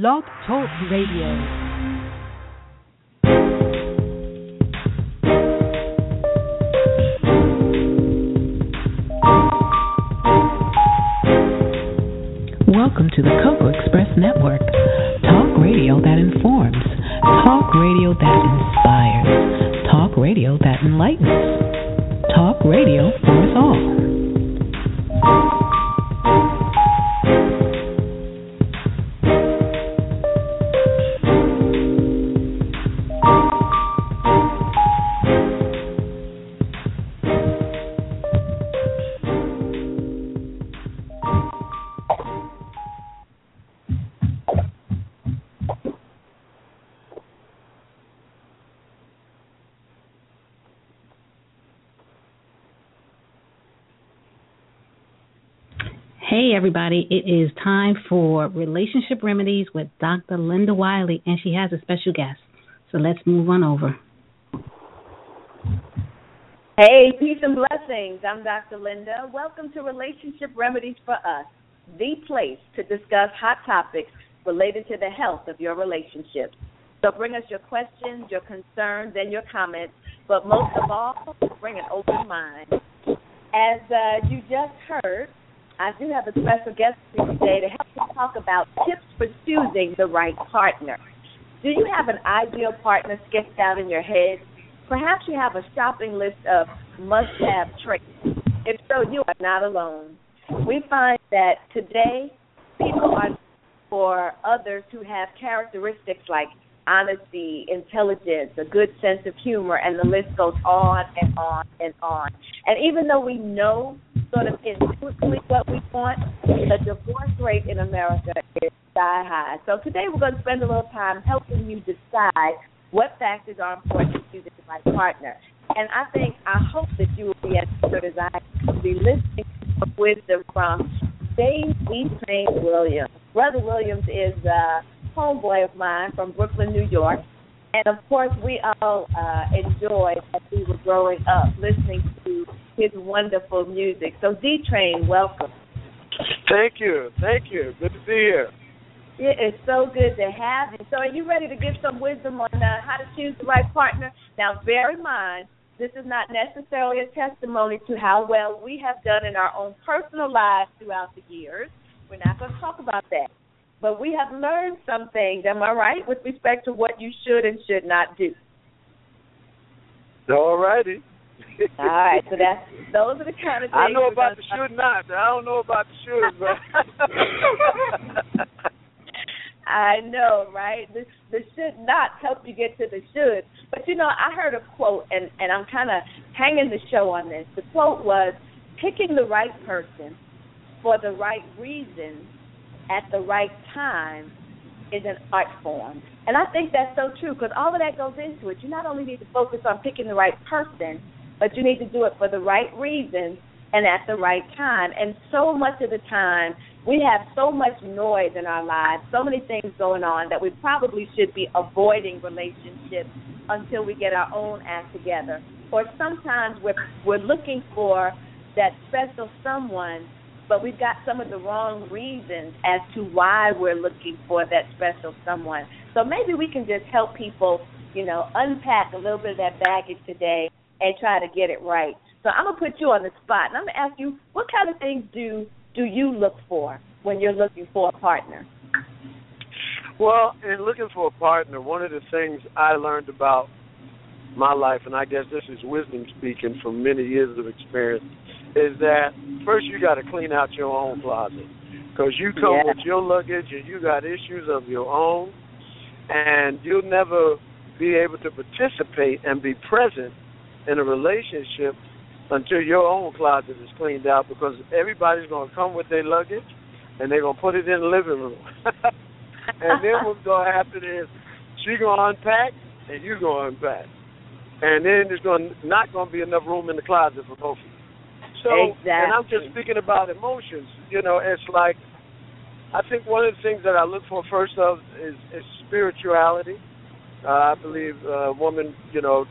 Blog Talk Radio. Welcome to the Cocoa Express Network. Talk radio that informs. Talk radio that inspires. Talk radio that enlightens. Talk radio for us all. Everybody, it is time for Relationship Remedies with Dr. Linda Wiley, and she has a special guest. So let's move on over. Hey, peace and blessings. I'm Dr. Linda. Welcome to Relationship Remedies for Us, the place to discuss hot topics related to the health of your relationships. So bring us your questions, your concerns, and your comments, but most of all, bring an open mind. As uh, you just heard, I do have a special guest today to help us talk about tips for choosing the right partner. Do you have an ideal partner sketched out in your head? Perhaps you have a shopping list of must have traits. If so, you are not alone. We find that today people are looking for others who have characteristics like honesty, intelligence, a good sense of humor, and the list goes on and on and on. And even though we know sort of intuitively what we want, the divorce rate in America is sky high. So today we're going to spend a little time helping you decide what factors are important to choosing the right partner. And I think, I hope that you will be as good as I will be listening to wisdom from James E. Train Williams. Brother Williams is a homeboy of mine from Brooklyn, New York. And of course, we all uh, enjoyed as we were growing up listening to his wonderful music. So, D Train, welcome. Thank you. Thank you. Good to be here. It is so good to have you. So, are you ready to give some wisdom on uh, how to choose the right partner? Now, bear in mind, this is not necessarily a testimony to how well we have done in our own personal lives throughout the years. We're not going to talk about that. But we have learned some things, am I right, with respect to what you should and should not do. All righty. All right, so that's those are the kind of things I know about the should not. I don't know about the should, but I know, right? The the should not help you get to the should. But you know, I heard a quote, and and I'm kind of hanging the show on this. The quote was, "Picking the right person for the right reason at the right time is an art form." And I think that's so true because all of that goes into it. You not only need to focus on picking the right person, but you need to do it for the right reasons and at the right time. And so much of the time, we have so much noise in our lives, so many things going on that we probably should be avoiding relationships until we get our own act together. Or sometimes we're we're looking for that special someone, but we've got some of the wrong reasons as to why we're looking for that special someone. So maybe we can just help people, you know, unpack a little bit of that baggage today and try to get it right. So I'm gonna put you on the spot, and I'm gonna ask you, what kind of things do do you look for when you're looking for a partner? well, in looking for a partner, one of the things I learned about my life, and I guess this is wisdom speaking from many years of experience, is that first you got to clean out your own closet because you come Yeah. with your luggage and you got issues of your own, and you'll never be able to participate and be present in a relationship until your own closet is cleaned out because everybody's going to come with their luggage and they're going to put it in the living room. and then what's going to happen is she's going to unpack and you're going to unpack. And then there's going to, not going to be enough room in the closet for both of you. So, and I'm just speaking about emotions. You know, it's like I think one of the things that I look for first of is, is spirituality. Uh, I believe a woman, you know,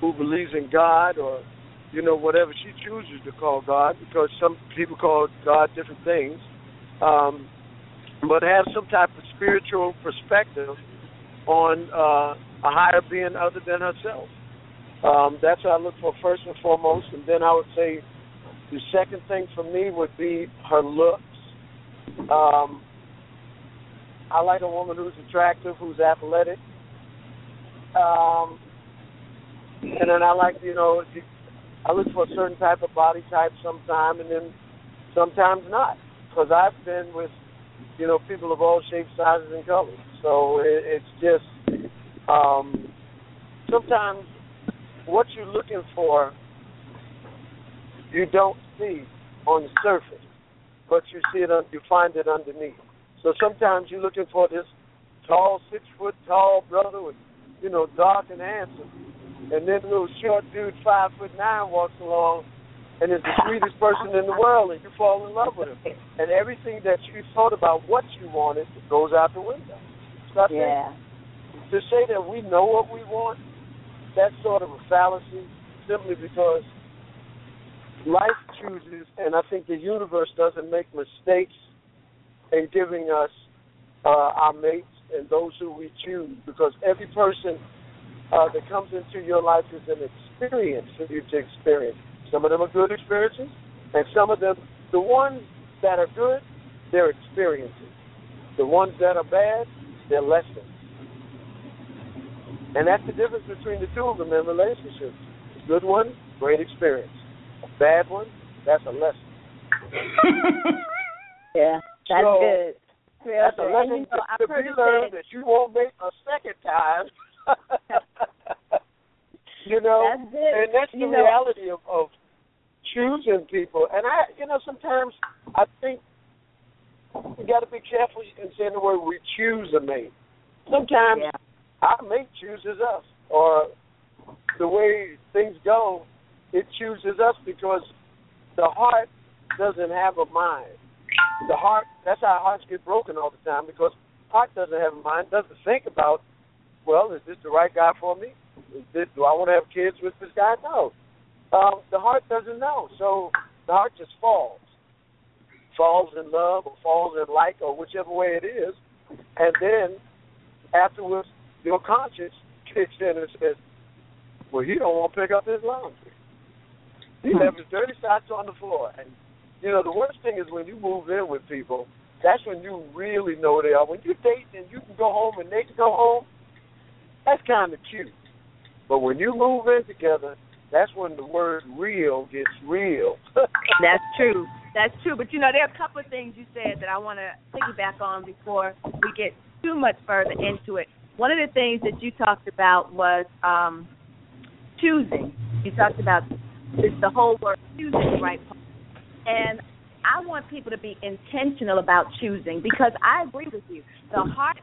who believes in God or, you know, whatever she chooses to call God, because some people call God different things. Um, but have some type of spiritual perspective on uh, a higher being other than herself. Um, that's what I look for first and foremost, and then I would say the second thing for me would be her looks. Um, I like a woman who's attractive, who's athletic. Um, and then I like, you know, I look for a certain type of body type sometime, and then sometimes not, because I've been with, you know, people of all shapes, sizes, and colors. So it, it's just um, sometimes what you're looking for, you don't see on the surface, but you see it, you find it underneath. So sometimes you're looking for this tall, six foot tall brother with, you know, dark and handsome, and then a little short dude, five foot nine, walks along, and is the sweetest person in the world, and you fall in love with him, and everything that you thought about what you wanted goes out the window. So I yeah. think to say that we know what we want, that's sort of a fallacy, simply because life chooses, and I think the universe doesn't make mistakes in giving us uh, our mates and those who we choose, because every person uh, that comes into your life is an experience for you to experience. Some of them are good experiences, and some of them, the ones that are good, they're experiences. The ones that are bad, they're lessons. And that's the difference between the two of them in relationships. A good one, great experience. A bad one, that's a lesson. yeah, that's so, good. Real that's good. a lesson you know, to, to be learned that you won't make a second time. you know, that's and that's the you reality of, of choosing people. And I, you know, sometimes I think you got to be careful in saying the word we choose a mate. Sometimes yeah. our mate chooses us, or the way things go, it chooses us because the heart doesn't have a mind. The heart, that's how hearts get broken all the time because heart doesn't have a mind, doesn't think about, well, is this the right guy for me? Is this, do I want to have kids with this guy? No. Um, the heart doesn't know, so the heart just falls. Falls in love or falls in like or whichever way it is. And then afterwards, your conscience kicks in and says, well, he don't want to pick up his laundry. He left his dirty socks on the floor. And, you know, the worst thing is when you move in with people, that's when you really know they are. When you date and you can go home and they can go home, that's kind of cute. But when you move in together, that's when the word real gets real. that's true. That's true. But you know, there are a couple of things you said that I want to piggyback on before we get too much further into it. One of the things that you talked about was um, choosing. You talked about it's the whole word choosing right. And I want people to be intentional about choosing because I agree with you. The heart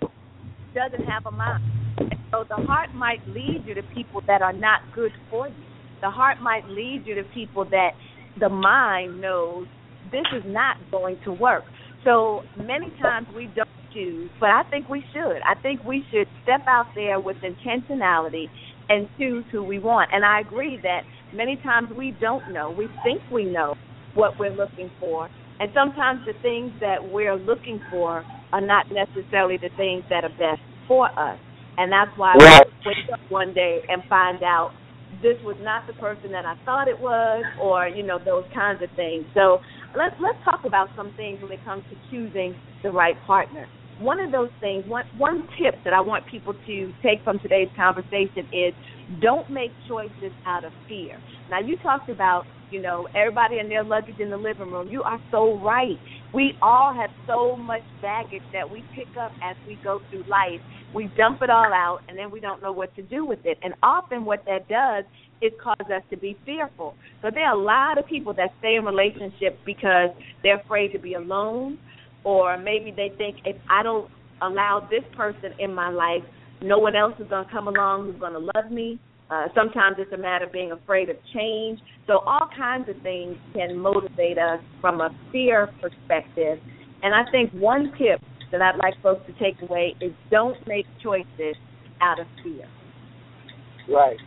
doesn't have a mind. So the heart might lead you to people that are not good for you. The heart might lead you to people that the mind knows this is not going to work. So many times we don't choose, but I think we should. I think we should step out there with intentionality and choose who we want. And I agree that many times we don't know. We think we know what we're looking for. And sometimes the things that we're looking for are not necessarily the things that are best for us. And that's why we wake up one day and find out this was not the person that I thought it was or, you know, those kinds of things. So let's let's talk about some things when it comes to choosing the right partner one of those things, one one tip that I want people to take from today's conversation is don't make choices out of fear. Now you talked about, you know, everybody and their luggage in the living room. You are so right. We all have so much baggage that we pick up as we go through life. We dump it all out and then we don't know what to do with it. And often what that does is cause us to be fearful. So there are a lot of people that stay in relationships because they're afraid to be alone or maybe they think if I don't allow this person in my life, no one else is going to come along who's going to love me. Uh, sometimes it's a matter of being afraid of change. So all kinds of things can motivate us from a fear perspective. And I think one tip that I'd like folks to take away is don't make choices out of fear. Right.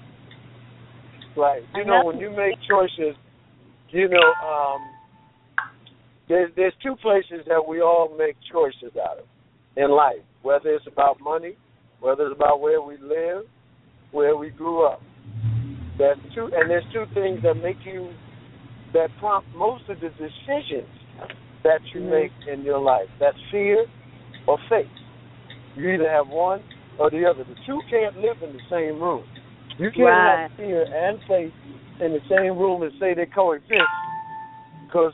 Right. You know, when you make choices, you know, um, there's there's two places that we all make choices out of in life, whether it's about money, whether it's about where we live, where we grew up. That's two, and there's two things that make you that prompt most of the decisions that you mm-hmm. make in your life. That's fear or faith. You either have one or the other. The two can't live in the same room. You can't right. have fear and faith in the same room and say they coexist because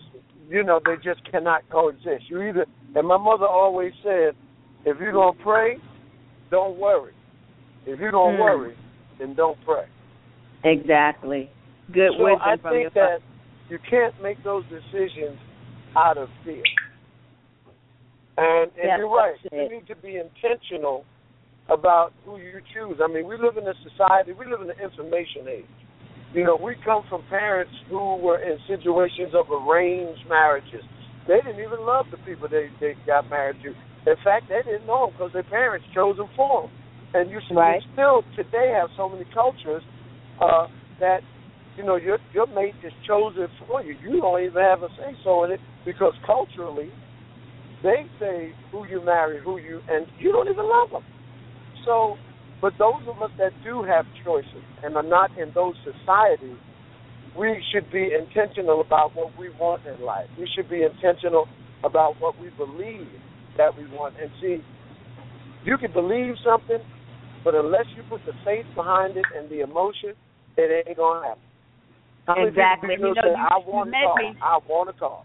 you know they just cannot coexist. You either and my mother always said, if you're gonna pray, don't worry. If you don't mm. worry, then don't pray. Exactly. Good so wisdom I from think your that you can't make those decisions out of fear. And, and you're right. You need to be intentional about who you choose. I mean, we live in a society, we live in an information age. You know, we come from parents who were in situations of arranged marriages. They didn't even love the people they they got married to. In fact, they didn't know them because their parents chose them for them. And you, right. you still today have so many cultures uh, that you know your your mate is chosen for you. You don't even have a say so in it because culturally they say who you marry, who you, and you don't even love them. So, but those of us that do have choices and are not in those societies, we should be intentional about what we want in life. We should be intentional about what we believe that we want. And see, you can believe something, but unless you put the faith behind it and the emotion, it ain't gonna happen. How exactly. You know, say, I want a car. Me, I want a car.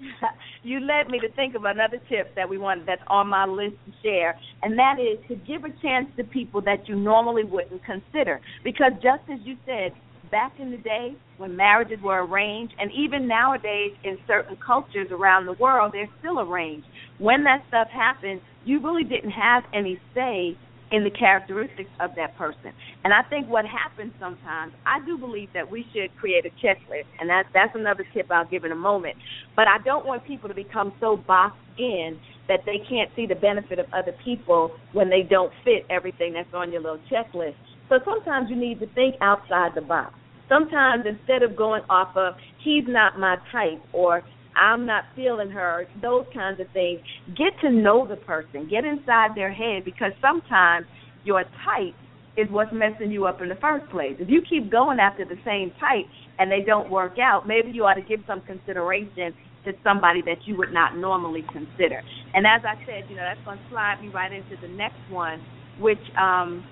you led me to think of another tip that we want that's on my list to share, and that is to give a chance to people that you normally wouldn't consider. Because just as you said, back in the day when marriages were arranged, and even nowadays in certain cultures around the world, they're still arranged. When that stuff happened, you really didn't have any say in the characteristics of that person. And I think what happens sometimes, I do believe that we should create a checklist, and that's that's another tip I'll give in a moment. But I don't want people to become so boxed in that they can't see the benefit of other people when they don't fit everything that's on your little checklist. So sometimes you need to think outside the box. Sometimes instead of going off of he's not my type or I'm not feeling her, those kinds of things. Get to know the person, get inside their head because sometimes your type is what's messing you up in the first place. If you keep going after the same type and they don't work out, maybe you ought to give some consideration to somebody that you would not normally consider. And as I said, you know, that's going to slide me right into the next one, which um,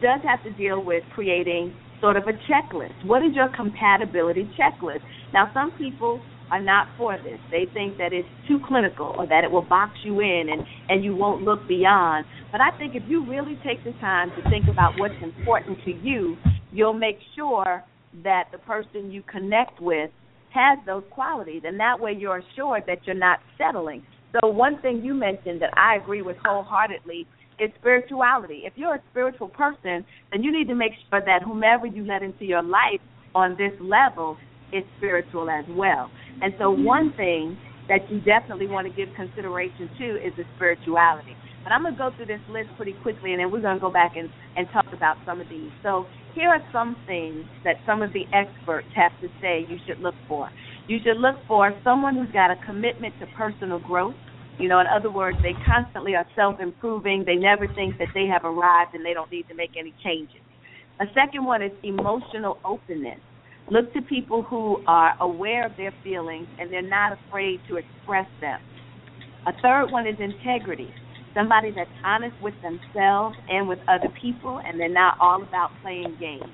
does have to deal with creating sort of a checklist. What is your compatibility checklist? Now, some people are not for this. They think that it's too clinical or that it will box you in and, and you won't look beyond. But I think if you really take the time to think about what's important to you, you'll make sure that the person you connect with has those qualities. And that way you're assured that you're not settling. So, one thing you mentioned that I agree with wholeheartedly is spirituality. If you're a spiritual person, then you need to make sure that whomever you let into your life on this level is spiritual as well. And so, one thing that you definitely want to give consideration to is the spirituality. But I'm going to go through this list pretty quickly, and then we're going to go back and, and talk about some of these. So, here are some things that some of the experts have to say you should look for. You should look for someone who's got a commitment to personal growth. You know, in other words, they constantly are self improving. They never think that they have arrived and they don't need to make any changes. A second one is emotional openness. Look to people who are aware of their feelings and they're not afraid to express them. A third one is integrity. Somebody that's honest with themselves and with other people, and they're not all about playing games.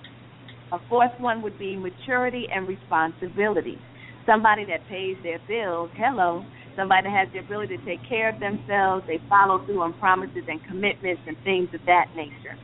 A fourth one would be maturity and responsibility. Somebody that pays their bills, hello, somebody that has the ability to take care of themselves, they follow through on promises and commitments and things of that nature.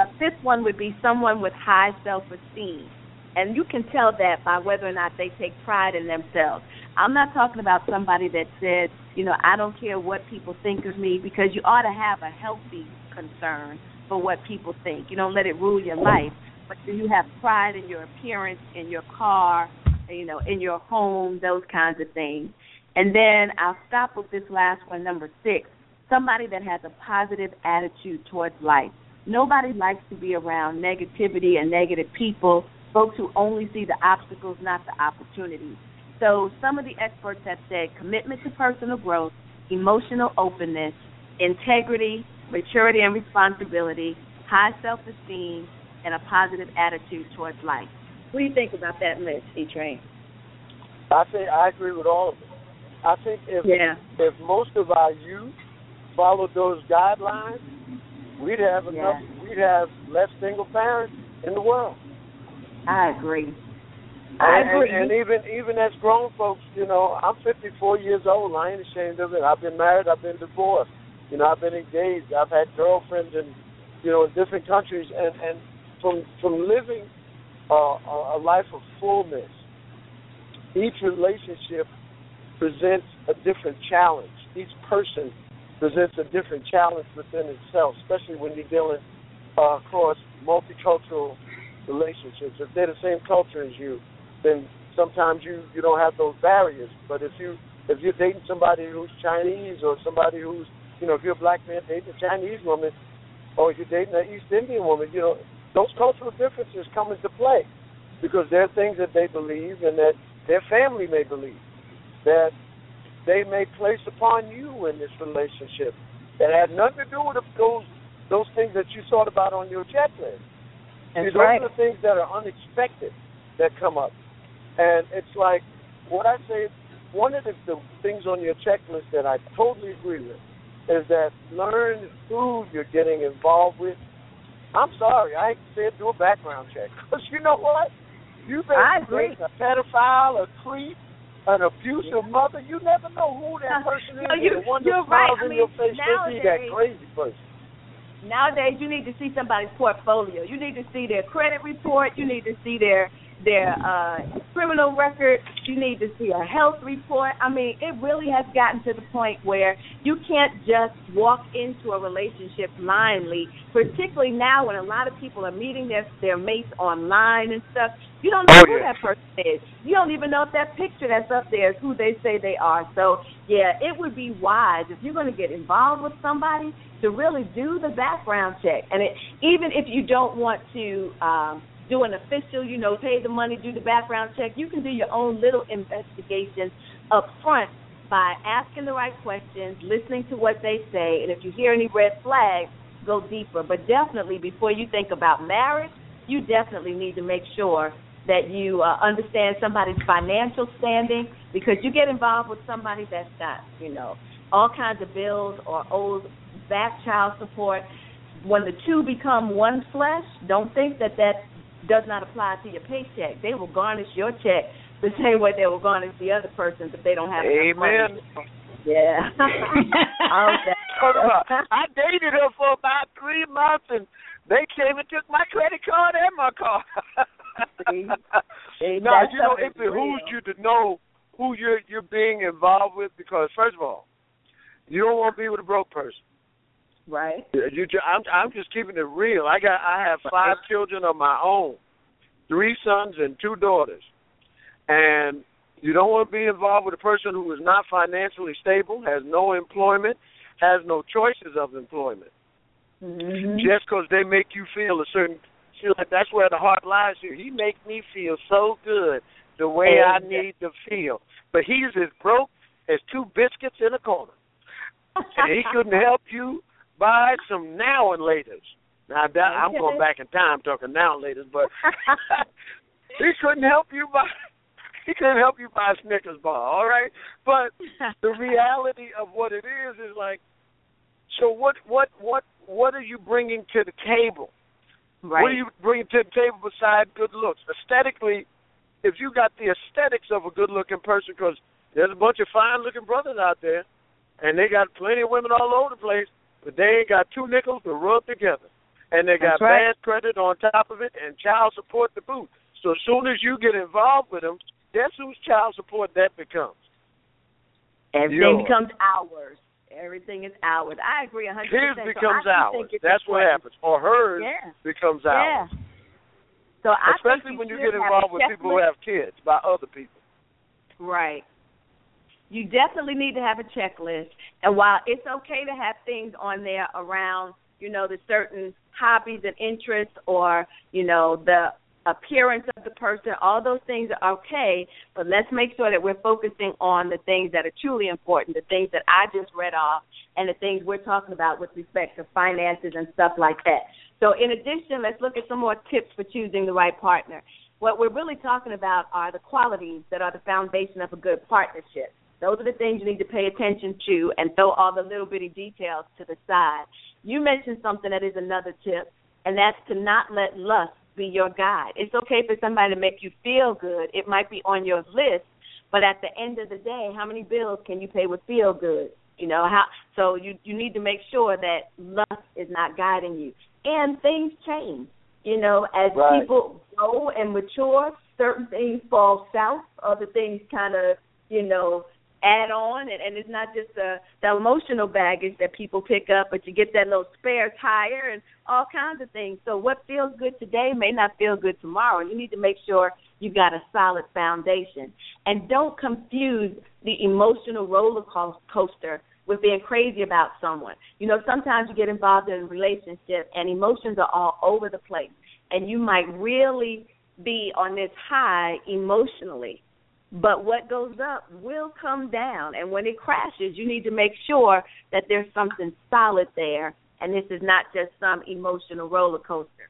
A fifth one would be someone with high self esteem and you can tell that by whether or not they take pride in themselves. I'm not talking about somebody that says, you know, I don't care what people think of me because you ought to have a healthy concern for what people think. You don't let it rule your life, but you have pride in your appearance, in your car, you know, in your home, those kinds of things. And then I'll stop with this last one, number six. Somebody that has a positive attitude towards life. Nobody likes to be around negativity and negative people folks who only see the obstacles, not the opportunities. So some of the experts have said commitment to personal growth, emotional openness, integrity, maturity and responsibility, high self-esteem, and a positive attitude towards life. What do you think about that list, E Train? I think I agree with all of it. I think if yeah. if most of our youth followed those guidelines, we'd have enough. Yeah. We'd have less single parents in the world. I agree. I and, agree. And, and even even as grown folks, you know, I'm 54 years old. I ain't ashamed of it. I've been married. I've been divorced. You know, I've been engaged. I've had girlfriends in, you know, in different countries. And and from from living uh, a life of fullness, each relationship presents a different challenge. Each person presents a different challenge within itself, especially when you're dealing uh, across multicultural relationships. If they're the same culture as you, then sometimes you you don't have those barriers. But if you if you're dating somebody who's Chinese or somebody who's you know if you're a black man dating a Chinese woman, or if you're dating an East Indian woman, you know those cultural differences come into play because there are things that they believe and that their family may believe that they may place upon you in this relationship that had nothing to do with those those things that you thought about on your checklist. That's See, those right. are the things that are unexpected that come up. And it's like what I say. One of the, the things on your checklist that I totally agree with is that learn who you're getting involved with. I'm sorry, I said do a background check because you know what? You I may be a pedophile, a creep, an abusive mother. You never know who that uh, person is. No, you- the one you're that smiles right. I in mean, your face could be that crazy person. Nowadays, you need to see somebody's portfolio. You need to see their credit report. You need to see their their uh, criminal record. You need to see a health report. I mean, it really has gotten to the point where you can't just walk into a relationship blindly, particularly now when a lot of people are meeting their their mates online and stuff. You don't know Oh, who yeah. that person is. You don't even know if that picture that's up there is who they say they are. So, yeah, it would be wise if you're going to get involved with somebody to really do the background check. And it, even if you don't want to um, do an official, you know, pay the money, do the background check, you can do your own little investigation up front by asking the right questions, listening to what they say, and if you hear any red flags, go deeper. But definitely, before you think about marriage, you definitely need to make sure that you uh, understand somebody's financial standing because you get involved with somebody that's got, you know, all kinds of bills or owes back child support. When the two become one flesh, don't think that that does not apply to your paycheck. They will garnish your check the same way they will garnish the other person's if they don't have enough Amen. money. Yeah. That- Talk about, I dated her for about three months, and they came and took my credit card and my car. See? See, no, you know stuff it is behooves real. you to know who you're you're being involved with because first of all, you don't want to be with a broke person. Right. You, I'm I'm just keeping it real. I got I have five children of my own, three sons and two daughters, and you don't want to be involved with a person who is not financially stable, has no employment, has no choices of employment. Mm-hmm. Just because they make you feel a certain, feel like that's where the heart lies here. He make me feel so good the way I need to feel, but he's as broke as two biscuits in a corner, and he couldn't help you buy some now and laters. Now that, I'm going back in time talking now and laters, but he couldn't help you buy. He couldn't help you buy a Snickers bar, all right? But the reality of what it is is like, so what? What? What? What are you bringing to the table? Right. What are you bringing to the table besides good looks? Aesthetically, if you got the aesthetics of a good-looking person, because there's a bunch of fine-looking brothers out there, and they got plenty of women all over the place, but they ain't got two nickels to rub together, and they got right. bad credit on top of it, and child support to boot. So as soon as you get involved with them, guess whose child support that becomes? Everything Yours. becomes ours. Everything is ours. I agree a hundred His becomes so ours. That's what happens. Or hers Yeah. becomes Yeah. ours. So I Especially when you get involved with people who have kids by other people. Right. You definitely need to have a checklist. And while it's okay to have things on there around, you know, the certain hobbies and interests or, you know, the appearance of the person, all those things are okay, but let's make sure that we're focusing on the things that are truly important, the things that I just read off, and the things we're talking about with respect to finances and stuff like that. So, in addition, let's look at some more tips for choosing the right partner. What we're really talking about are the qualities that are the foundation of a good partnership. Those are the things you need to pay attention to and throw all the little bitty details to the side. You mentioned something that is another tip, and that's to not let lust be your guide. It's okay for somebody to make you feel good. It might be on your list, but at the end of the day, how many bills can you pay with feel good? You know how so you you need to make sure that lust is not guiding you. And things change. You know, as right. people grow and mature, certain things fall south, other things kind of, you know, add on and, and it's not just the the emotional baggage that people pick up but you get that little spare tire and all kinds of things. So what feels good today may not feel good tomorrow and you need to make sure you got a solid foundation. And don't confuse the emotional roller coaster with being crazy about someone. You know sometimes you get involved in a relationship and emotions are all over the place and you might really be on this high emotionally but what goes up will come down. And when it crashes, you need to make sure that there's something solid there and this is not just some emotional roller coaster.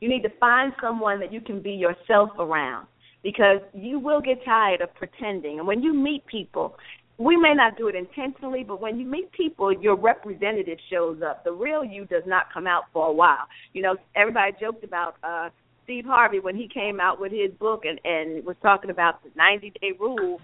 You need to find someone that you can be yourself around because you will get tired of pretending. And when you meet people, we may not do it intentionally, but when you meet people, your representative shows up. The real you does not come out for a while. You know, everybody joked about uh Steve Harvey when he came out with his book and and was talking about the 90 day rule.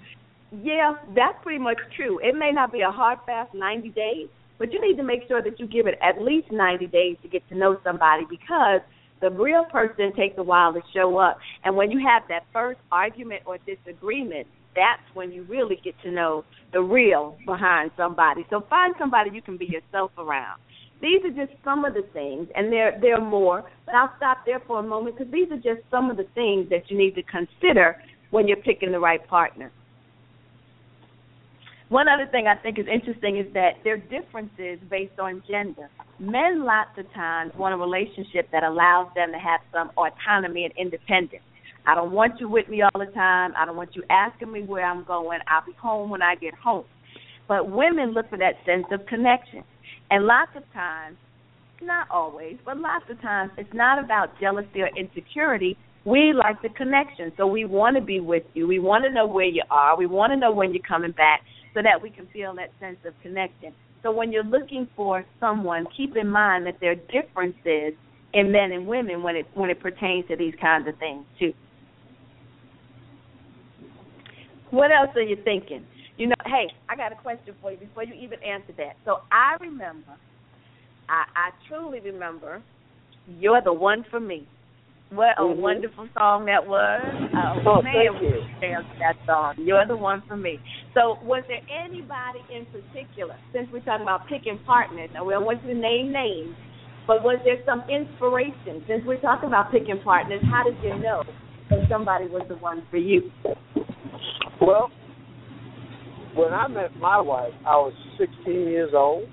Yeah, that's pretty much true. It may not be a hard fast 90 days, but you need to make sure that you give it at least 90 days to get to know somebody because the real person takes a while to show up. And when you have that first argument or disagreement, that's when you really get to know the real behind somebody. So find somebody you can be yourself around. These are just some of the things, and there there are more. But I'll stop there for a moment because these are just some of the things that you need to consider when you're picking the right partner. One other thing I think is interesting is that there are differences based on gender. Men lots of times want a relationship that allows them to have some autonomy and independence. I don't want you with me all the time. I don't want you asking me where I'm going. I'll be home when I get home. But women look for that sense of connection. And lots of times, not always, but lots of times, it's not about jealousy or insecurity. We like the connection. So we want to be with you. We want to know where you are. We want to know when you're coming back so that we can feel that sense of connection. So when you're looking for someone, keep in mind that there are differences in men and women when it when it pertains to these kinds of things too. What else are you thinking? You know, hey, I got a question for you before you even answer that. So I remember, I, I truly remember, "You're the One for Me." What a mm-hmm. wonderful song that was! Uh, oh, man, thank you. that song. You're the one for me. So, was there anybody in particular? Since we're talking about picking partners, and we don't want you to name names, but was there some inspiration? Since we're talking about picking partners, how did you know that somebody was the one for you? Well, when I met my wife, I was 16 years old.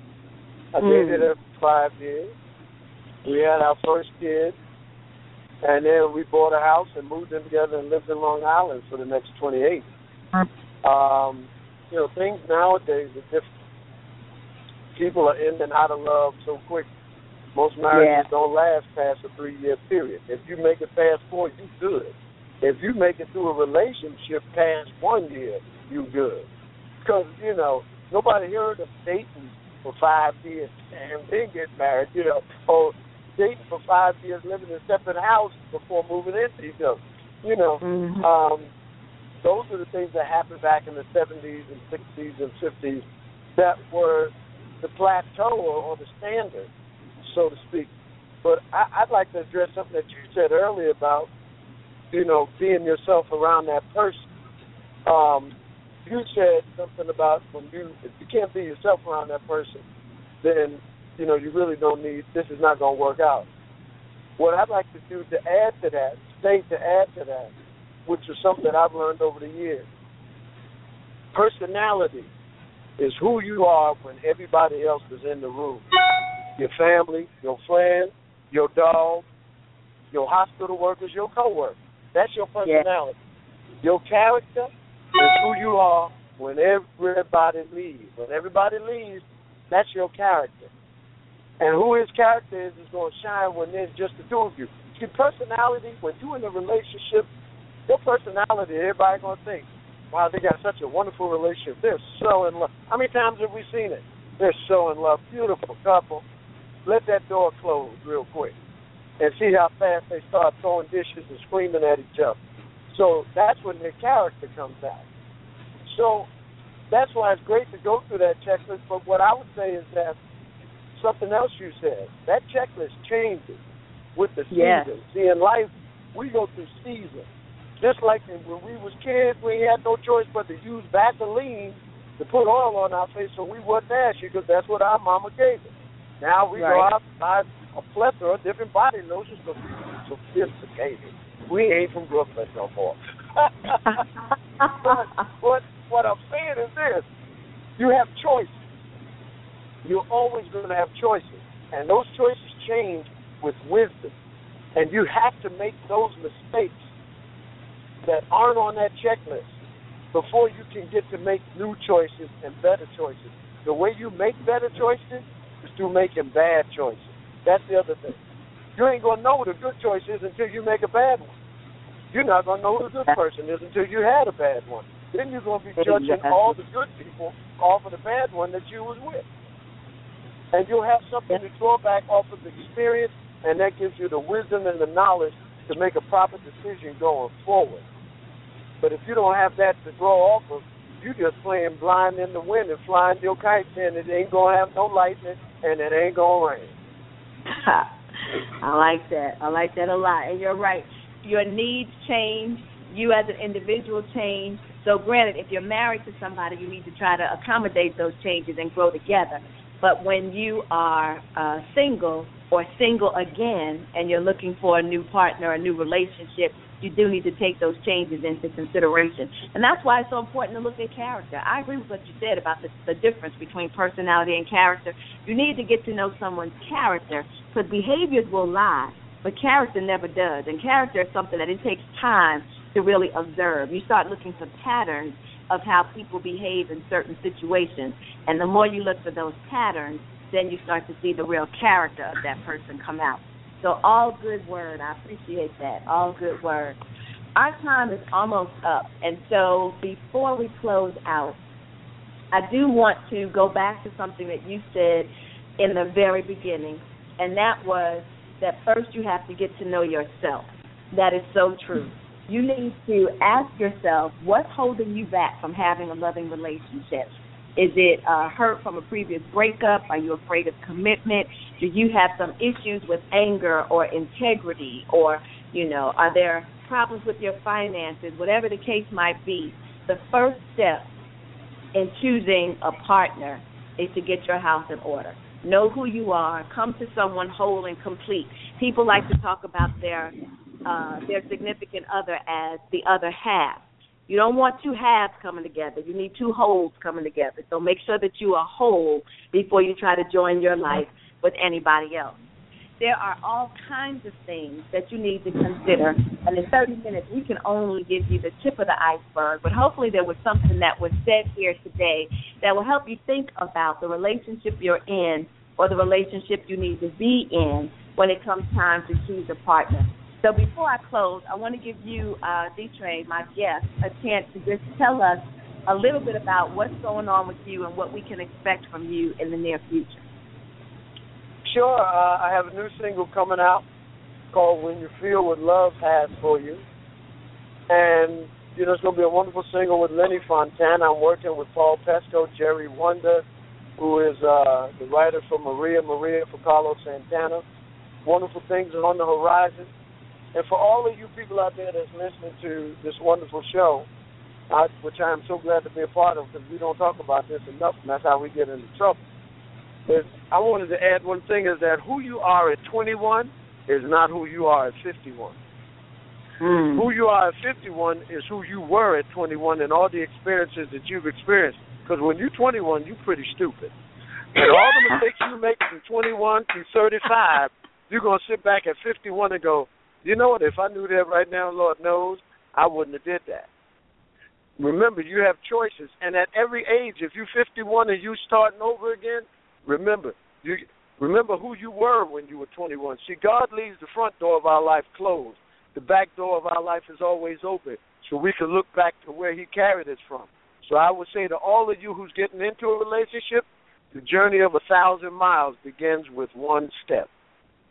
I mm. dated her for five years. We had our first kid, and then we bought a house and moved in together and lived in Long Island for the next 28. Um, you know, things nowadays are different. People are in and out of love so quick. Most marriages yeah. don't last past a three-year period. If you make it past four, you good. If you make it through a relationship past one year, you good because you know nobody heard of dating for five years and then get married, you know, or dating for five years, living in separate houses before moving into each other. You know, mm-hmm. um, those are the things that happened back in the 70s and 60s and 50s that were the plateau or, or the standard, so to speak. But I, I'd like to address something that you said earlier about, you know, being yourself around that person. Um, you said something about when you if you can't be yourself around that person, then you know you really don't need. This is not going to work out. What I'd like to do to add to that, state to add to that, which is something that I've learned over the years. Personality is who you are when everybody else is in the room. Your family, your friends, your dog, your hospital workers, your coworkers. That's your personality. Yeah. Your character is who you are when everybody leaves. When everybody leaves, that's your character. And who his character is is going to shine when there's just the two of you. See, personality, when you're in a relationship, your personality, everybody going to think, wow, they got such a wonderful relationship. They're so in love. How many times have we seen it? They're so in love. Beautiful couple. Let that door close real quick and see how fast they start throwing dishes and screaming at each other. So that's when their character comes out. So that's why it's great to go through that checklist. But what I would say is that something else you said. That checklist changes with the season. See, in life, we go through seasons. Just like when we was kids, we had no choice but to use Vaseline to put oil on our face so we wouldn't ashy because that's what our mama gave us. Now we right. go out and buy a plethora of different body lotions because we're sophisticated. We ain't from Brooklyn no more. but what, what I'm saying is this. You have choices you're always going to have choices. And those choices change with wisdom. And you have to make those mistakes that aren't on that checklist before you can get to make new choices and better choices. The way you make better choices is through making bad choices. That's the other thing. You ain't going to know what a good choice is until you make a bad one. You're not going to know who a good person is until you had a bad one. Then you're going to be judging all the good people off of the bad one that you was with and you'll have something to draw back off of the experience, and that gives you the wisdom and the knowledge to make a proper decision going forward. But if you don't have that to draw off of, you just playing blind in the wind and flying your kite, and it ain't gonna have no lightning, and it ain't gonna rain. I like that. I like that a lot. And you're right. Your needs change. You as an individual change. So, granted, if you're married to somebody, you need to try to accommodate those changes and grow together. But when you are uh, single or single again and you're looking for a new partner, a new relationship, you do need to take those changes into consideration. And that's why it's so important to look at character. I agree with what you said about the, the difference between personality and character. You need to get to know someone's character because behaviors will lie, but character never does. And character is something that it takes time to really observe. You start looking for patterns of how people behave in certain situations. And the more you look for those patterns, then you start to see the real character of that person come out. So all good word. I appreciate that. All good word. Our time is almost up. And so before we close out, I do want to go back to something that you said in the very beginning, and that was that first you have to get to know yourself. That is so true you need to ask yourself what's holding you back from having a loving relationship. Is it uh, hurt from a previous breakup? Are you afraid of commitment? Do you have some issues with anger or integrity? Or, you know, are there problems with your finances? Whatever the case might be, the first step in choosing a partner is to get your house in order. Know who you are. Come to someone whole and complete. People like to talk about their uh, their significant other as the other half. You don't want two halves coming together. You need two wholes coming together. So make sure that you are whole before you try to join your life with anybody else. There are all kinds of things that you need to consider. And in 30 minutes, we can only give you the tip of the iceberg. But hopefully, there was something that was said here today that will help you think about the relationship you're in or the relationship you need to be in when it comes time to choose a partner. So before I close, I want to give you, uh, D Train, my guest, a chance to just tell us a little bit about what's going on with you and what we can expect from you in the near future. Sure. Uh, I have a new single coming out called When You Feel What Love Has For You. And, you know, it's going to be a wonderful single with Lenny Fontana. I'm working with Paul Pesco, Jerry Wonder, who is uh, the writer for Maria Maria for Carlos Santana. Wonderful things are on the horizon. And for all of you people out there that's listening to this wonderful show, I, which I am so glad to be a part of because we don't talk about this enough, and that's how we get into trouble. Is I wanted to add one thing is that who you are at 21 is not who you are at 51. Mm. Who you are at 51 is who you were at 21 and all the experiences that you've experienced. Because when you're 21, you're pretty stupid. And all the mistakes you make from 21 to 35, you're going to sit back at 51 and go, You know what? If I knew that right now, Lord knows, I wouldn't have did that. Remember, you have choices, and at every age, if you're 51 and you starting over again, remember you remember who you were when you were 21. See, God leaves the front door of our life closed. The back door of our life is always open, so we can look back to where He carried us from. So I would say to all of you who's getting into a relationship, the journey of a thousand miles begins with one step.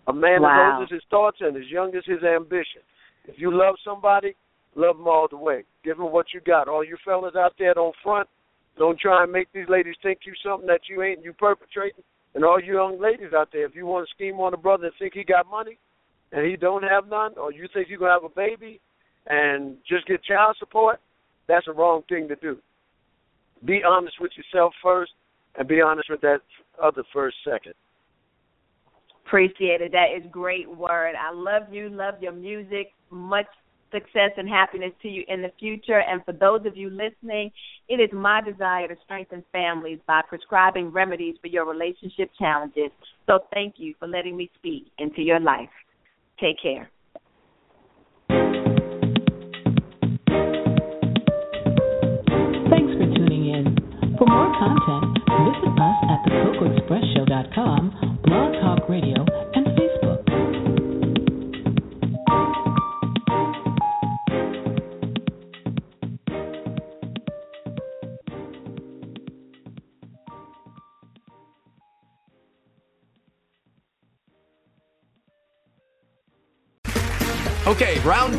A man wow. as old as his thoughts and as young as his ambition. If you love somebody, love them all the way. Give them what you got. All you fellas out there don't front. Don't try and make these ladies think you something that you ain't. You perpetrating. And all you young ladies out there, if you want to scheme on a brother and think he got money and he don't have none, or you think you're gonna have a baby and just get child support, that's a wrong thing to do. Be honest with yourself first, and be honest with that other first second. Appreciate it. That is great word. I love you. Love your music. Much success and happiness to you in the future. And for those of you listening, it is my desire to strengthen families by prescribing remedies for your relationship challenges. So thank you for letting me speak into your life. Take care. Thanks for tuning in. For more content, visit us at thecocoexpressshow.com,